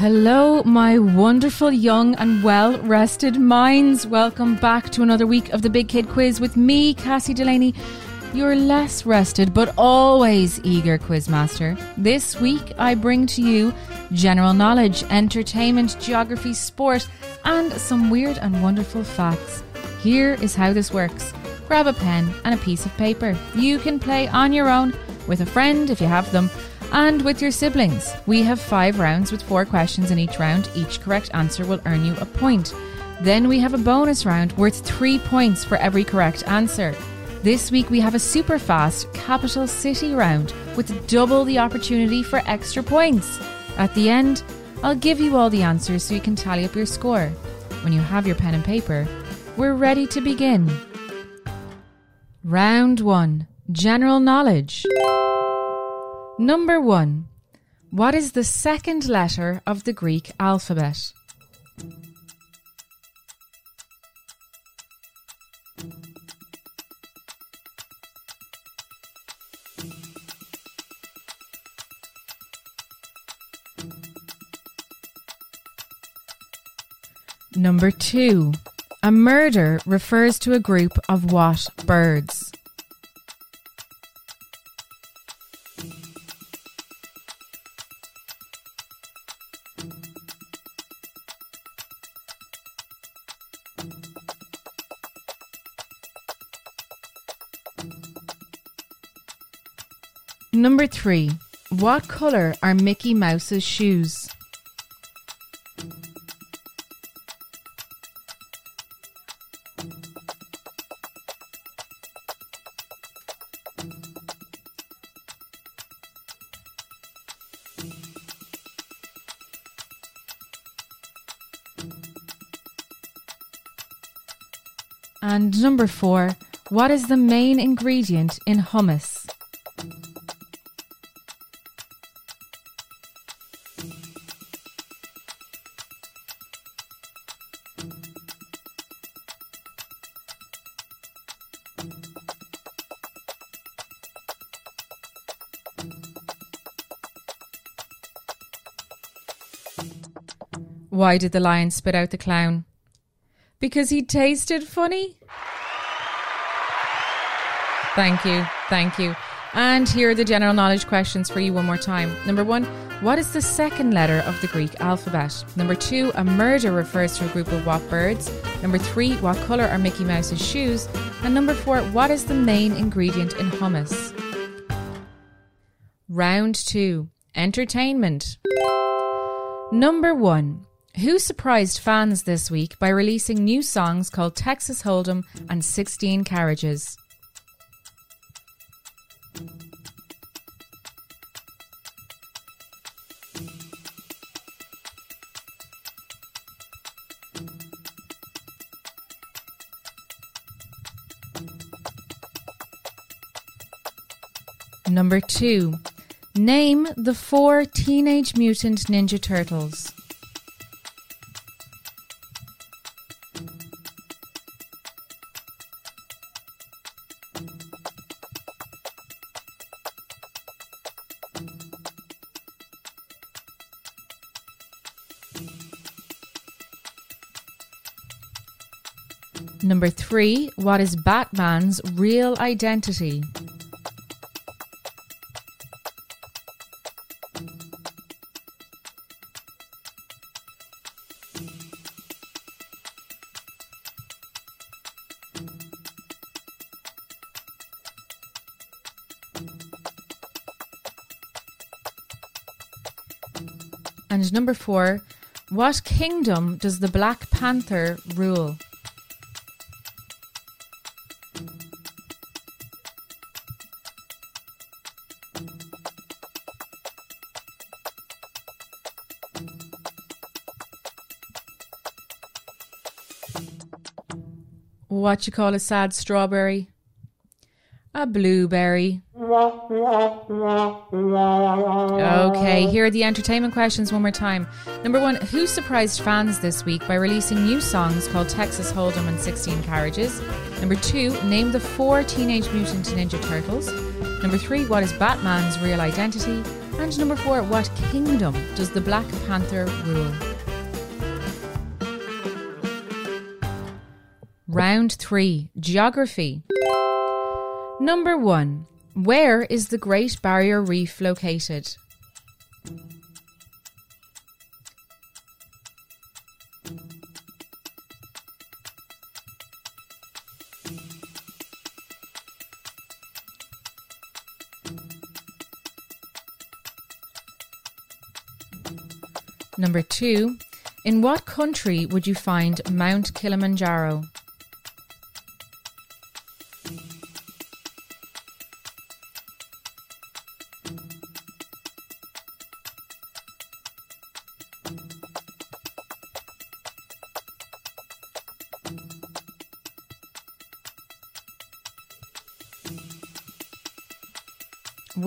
Hello, my wonderful young and well rested minds. Welcome back to another week of the Big Kid Quiz with me, Cassie Delaney, your less rested but always eager quizmaster. This week, I bring to you general knowledge, entertainment, geography, sport, and some weird and wonderful facts. Here is how this works grab a pen and a piece of paper. You can play on your own, with a friend if you have them and with your siblings. We have five rounds with four questions in each round. Each correct answer will earn you a point. Then we have a bonus round worth three points for every correct answer. This week we have a super fast capital city round with double the opportunity for extra points. At the end, I'll give you all the answers so you can tally up your score. When you have your pen and paper, we're ready to begin. Round 1 General Knowledge. Number 1. What is the second letter of the Greek alphabet? Number 2. A murder refers to a group of what birds? Number 3. What colour are Mickey Mouse's shoes? And number four, what is the main ingredient in hummus? Why did the lion spit out the clown? Because he tasted funny? Thank you. Thank you. And here are the general knowledge questions for you one more time. Number one, what is the second letter of the Greek alphabet? Number two, a murder refers to a group of what birds? Number three, what colour are Mickey Mouse's shoes? And number four, what is the main ingredient in hummus? Round two, entertainment. Number one, who surprised fans this week by releasing new songs called Texas Hold'em and 16 Carriages? Number two, name the four Teenage Mutant Ninja Turtles. Number three, what is Batman's real identity? And number four, what kingdom does the Black Panther rule? What you call a sad strawberry? A blueberry. Okay, here are the entertainment questions one more time. Number one, who surprised fans this week by releasing new songs called Texas Hold'em and 16 Carriages? Number two, name the four Teenage Mutant Ninja Turtles. Number three, what is Batman's real identity? And number four, what kingdom does the Black Panther rule? Round three, geography. Number one, where is the Great Barrier Reef located? Number two, in what country would you find Mount Kilimanjaro?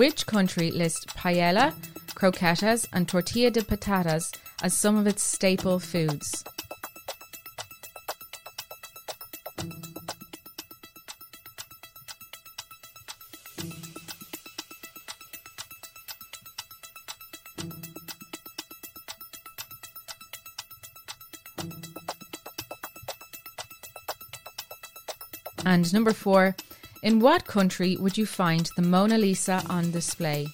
Which country lists paella, croquetas, and tortilla de patatas as some of its staple foods? And number four, in what country would you find the Mona Lisa on display?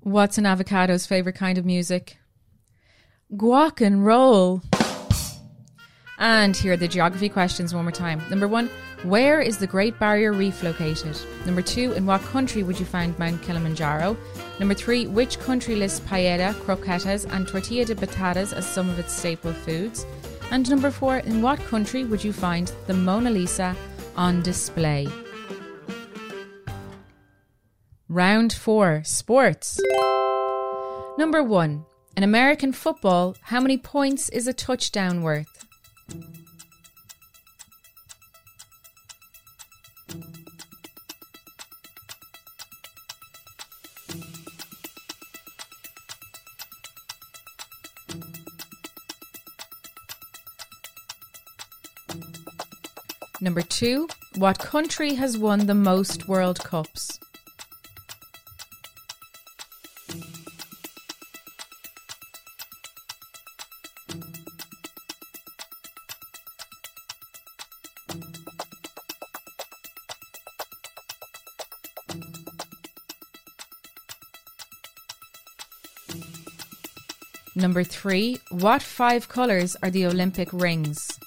What's an avocado's favorite kind of music? Guac and roll. And here are the geography questions one more time. Number one, where is the Great Barrier Reef located? Number two, in what country would you find Mount Kilimanjaro? Number three, which country lists paella, croquetas, and tortilla de patatas as some of its staple foods? And number four, in what country would you find the Mona Lisa on display? Round four, sports. Number one, in American football, how many points is a touchdown worth? Number two, what country has won the most World Cups? Number three, what five colours are the Olympic rings?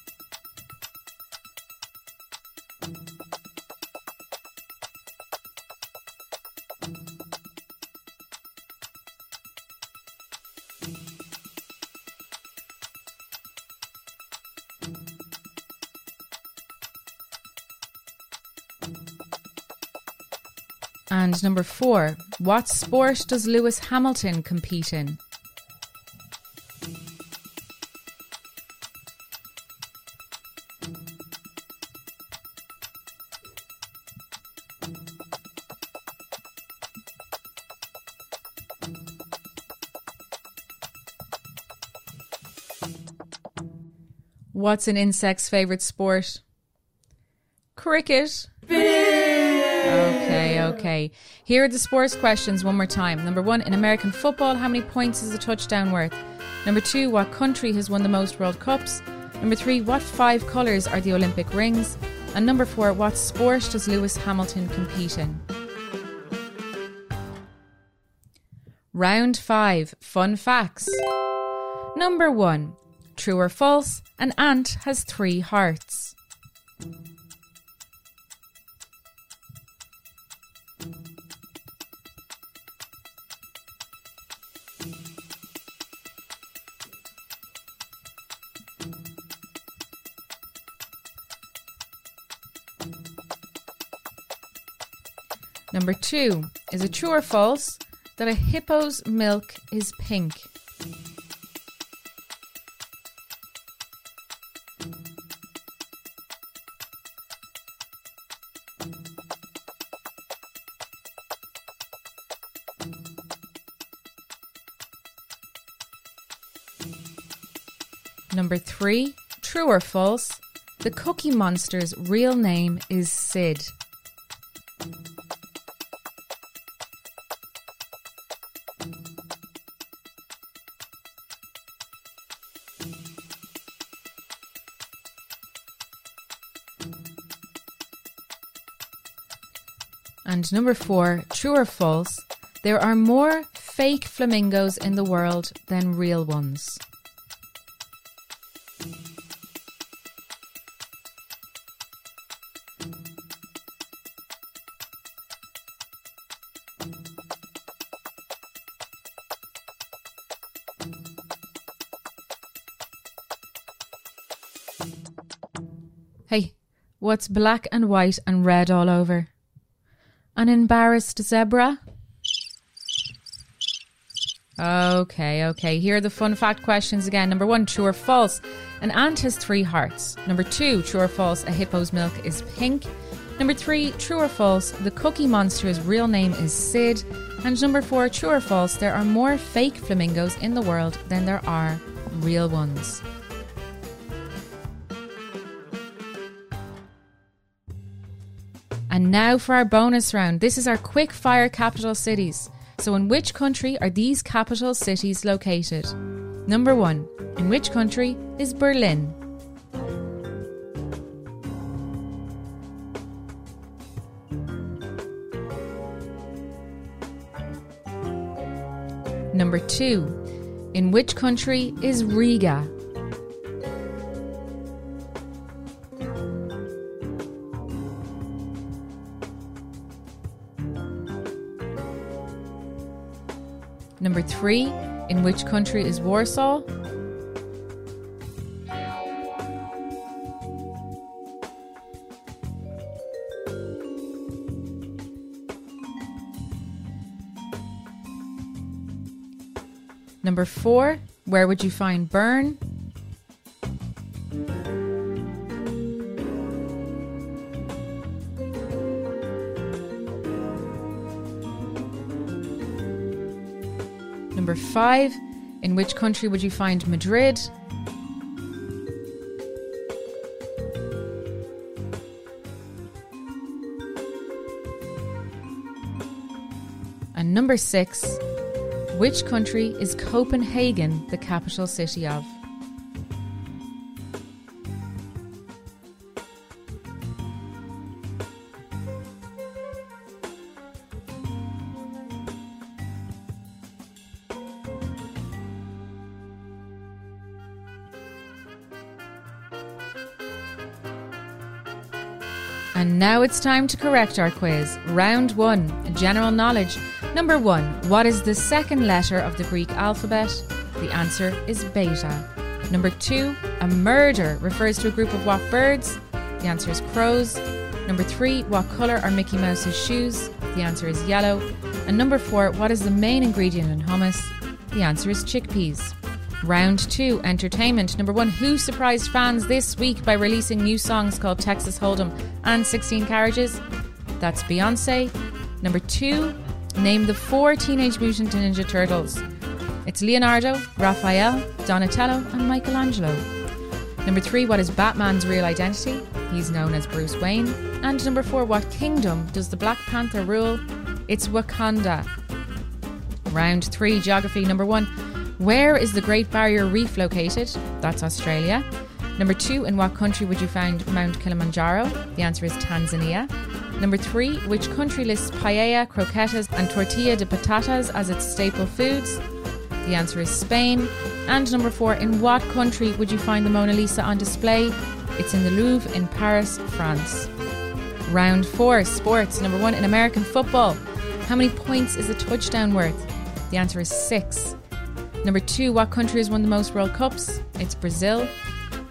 And number four, what sport does Lewis Hamilton compete in? What's an insect's favourite sport? Cricket. Okay, okay. Here are the sports questions one more time. Number one, in American football, how many points is a touchdown worth? Number two, what country has won the most World Cups? Number three, what five colours are the Olympic rings? And number four, what sport does Lewis Hamilton compete in? Round five, fun facts. Number one, true or false, an ant has three hearts. Number two, is it true or false that a hippo's milk is pink? Number three, true or false, the Cookie Monster's real name is Sid. And number four, true or false? There are more fake flamingos in the world than real ones. Hey, what's black and white and red all over? An embarrassed zebra? Okay, okay. Here are the fun fact questions again. Number one, true or false? An ant has three hearts. Number two, true or false? A hippo's milk is pink. Number three, true or false? The Cookie Monster's real name is Sid. And number four, true or false? There are more fake flamingos in the world than there are real ones. Now for our bonus round. This is our quick fire capital cities. So, in which country are these capital cities located? Number one, in which country is Berlin? Number two, in which country is Riga? Number three, in which country is Warsaw? Number four, where would you find Bern? Five, in which country would you find Madrid? And number six, which country is Copenhagen the capital city of? It's time to correct our quiz. Round one, general knowledge. Number one, what is the second letter of the Greek alphabet? The answer is beta. Number two, a murder refers to a group of what birds? The answer is crows. Number three, what colour are Mickey Mouse's shoes? The answer is yellow. And number four, what is the main ingredient in hummus? The answer is chickpeas. Round two, entertainment. Number one, who surprised fans this week by releasing new songs called Texas Hold'em and 16 Carriages? That's Beyonce. Number two, name the four Teenage Mutant Ninja Turtles. It's Leonardo, Raphael, Donatello, and Michelangelo. Number three, what is Batman's real identity? He's known as Bruce Wayne. And number four, what kingdom does the Black Panther rule? It's Wakanda. Round three, geography. Number one, where is the Great Barrier Reef located? That's Australia. Number two, in what country would you find Mount Kilimanjaro? The answer is Tanzania. Number three, which country lists paella, croquetas, and tortilla de patatas as its staple foods? The answer is Spain. And number four, in what country would you find the Mona Lisa on display? It's in the Louvre in Paris, France. Round four, sports. Number one, in American football. How many points is a touchdown worth? The answer is six. Number two, what country has won the most World Cups? It's Brazil.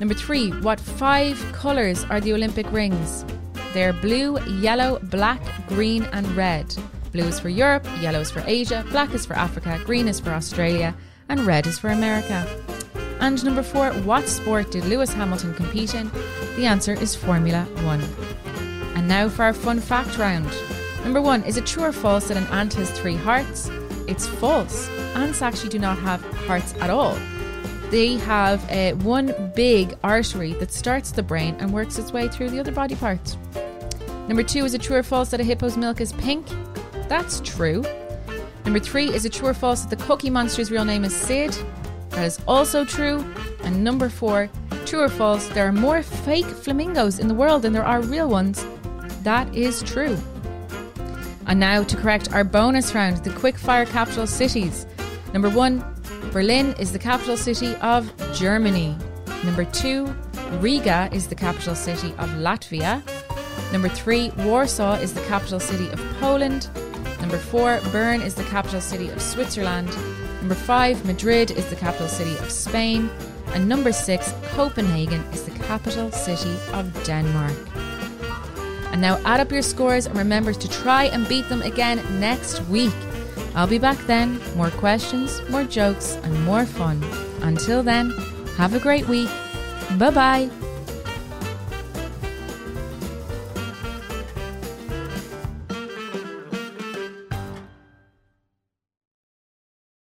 Number three, what five colours are the Olympic rings? They're blue, yellow, black, green, and red. Blue is for Europe, yellow is for Asia, black is for Africa, green is for Australia, and red is for America. And number four, what sport did Lewis Hamilton compete in? The answer is Formula One. And now for our fun fact round. Number one, is it true or false that an ant has three hearts? It's false. Ants actually do not have hearts at all. they have uh, one big artery that starts the brain and works its way through the other body parts. Number two is it true or false that a hippo's milk is pink? That's true. Number three is it true or false that the Cookie Monster's real name is Sid? That is also true. And number four, true or false, there are more fake flamingos in the world than there are real ones. That is true. And now to correct our bonus round, the quickfire capital cities. Number one, Berlin is the capital city of Germany. Number two, Riga is the capital city of Latvia. Number three, Warsaw is the capital city of Poland. Number four, Bern is the capital city of Switzerland. Number five, Madrid is the capital city of Spain. And number six, Copenhagen is the capital city of Denmark. And now add up your scores and remember to try and beat them again next week. I'll be back then, more questions, more jokes, and more fun. Until then, have a great week. Bye bye.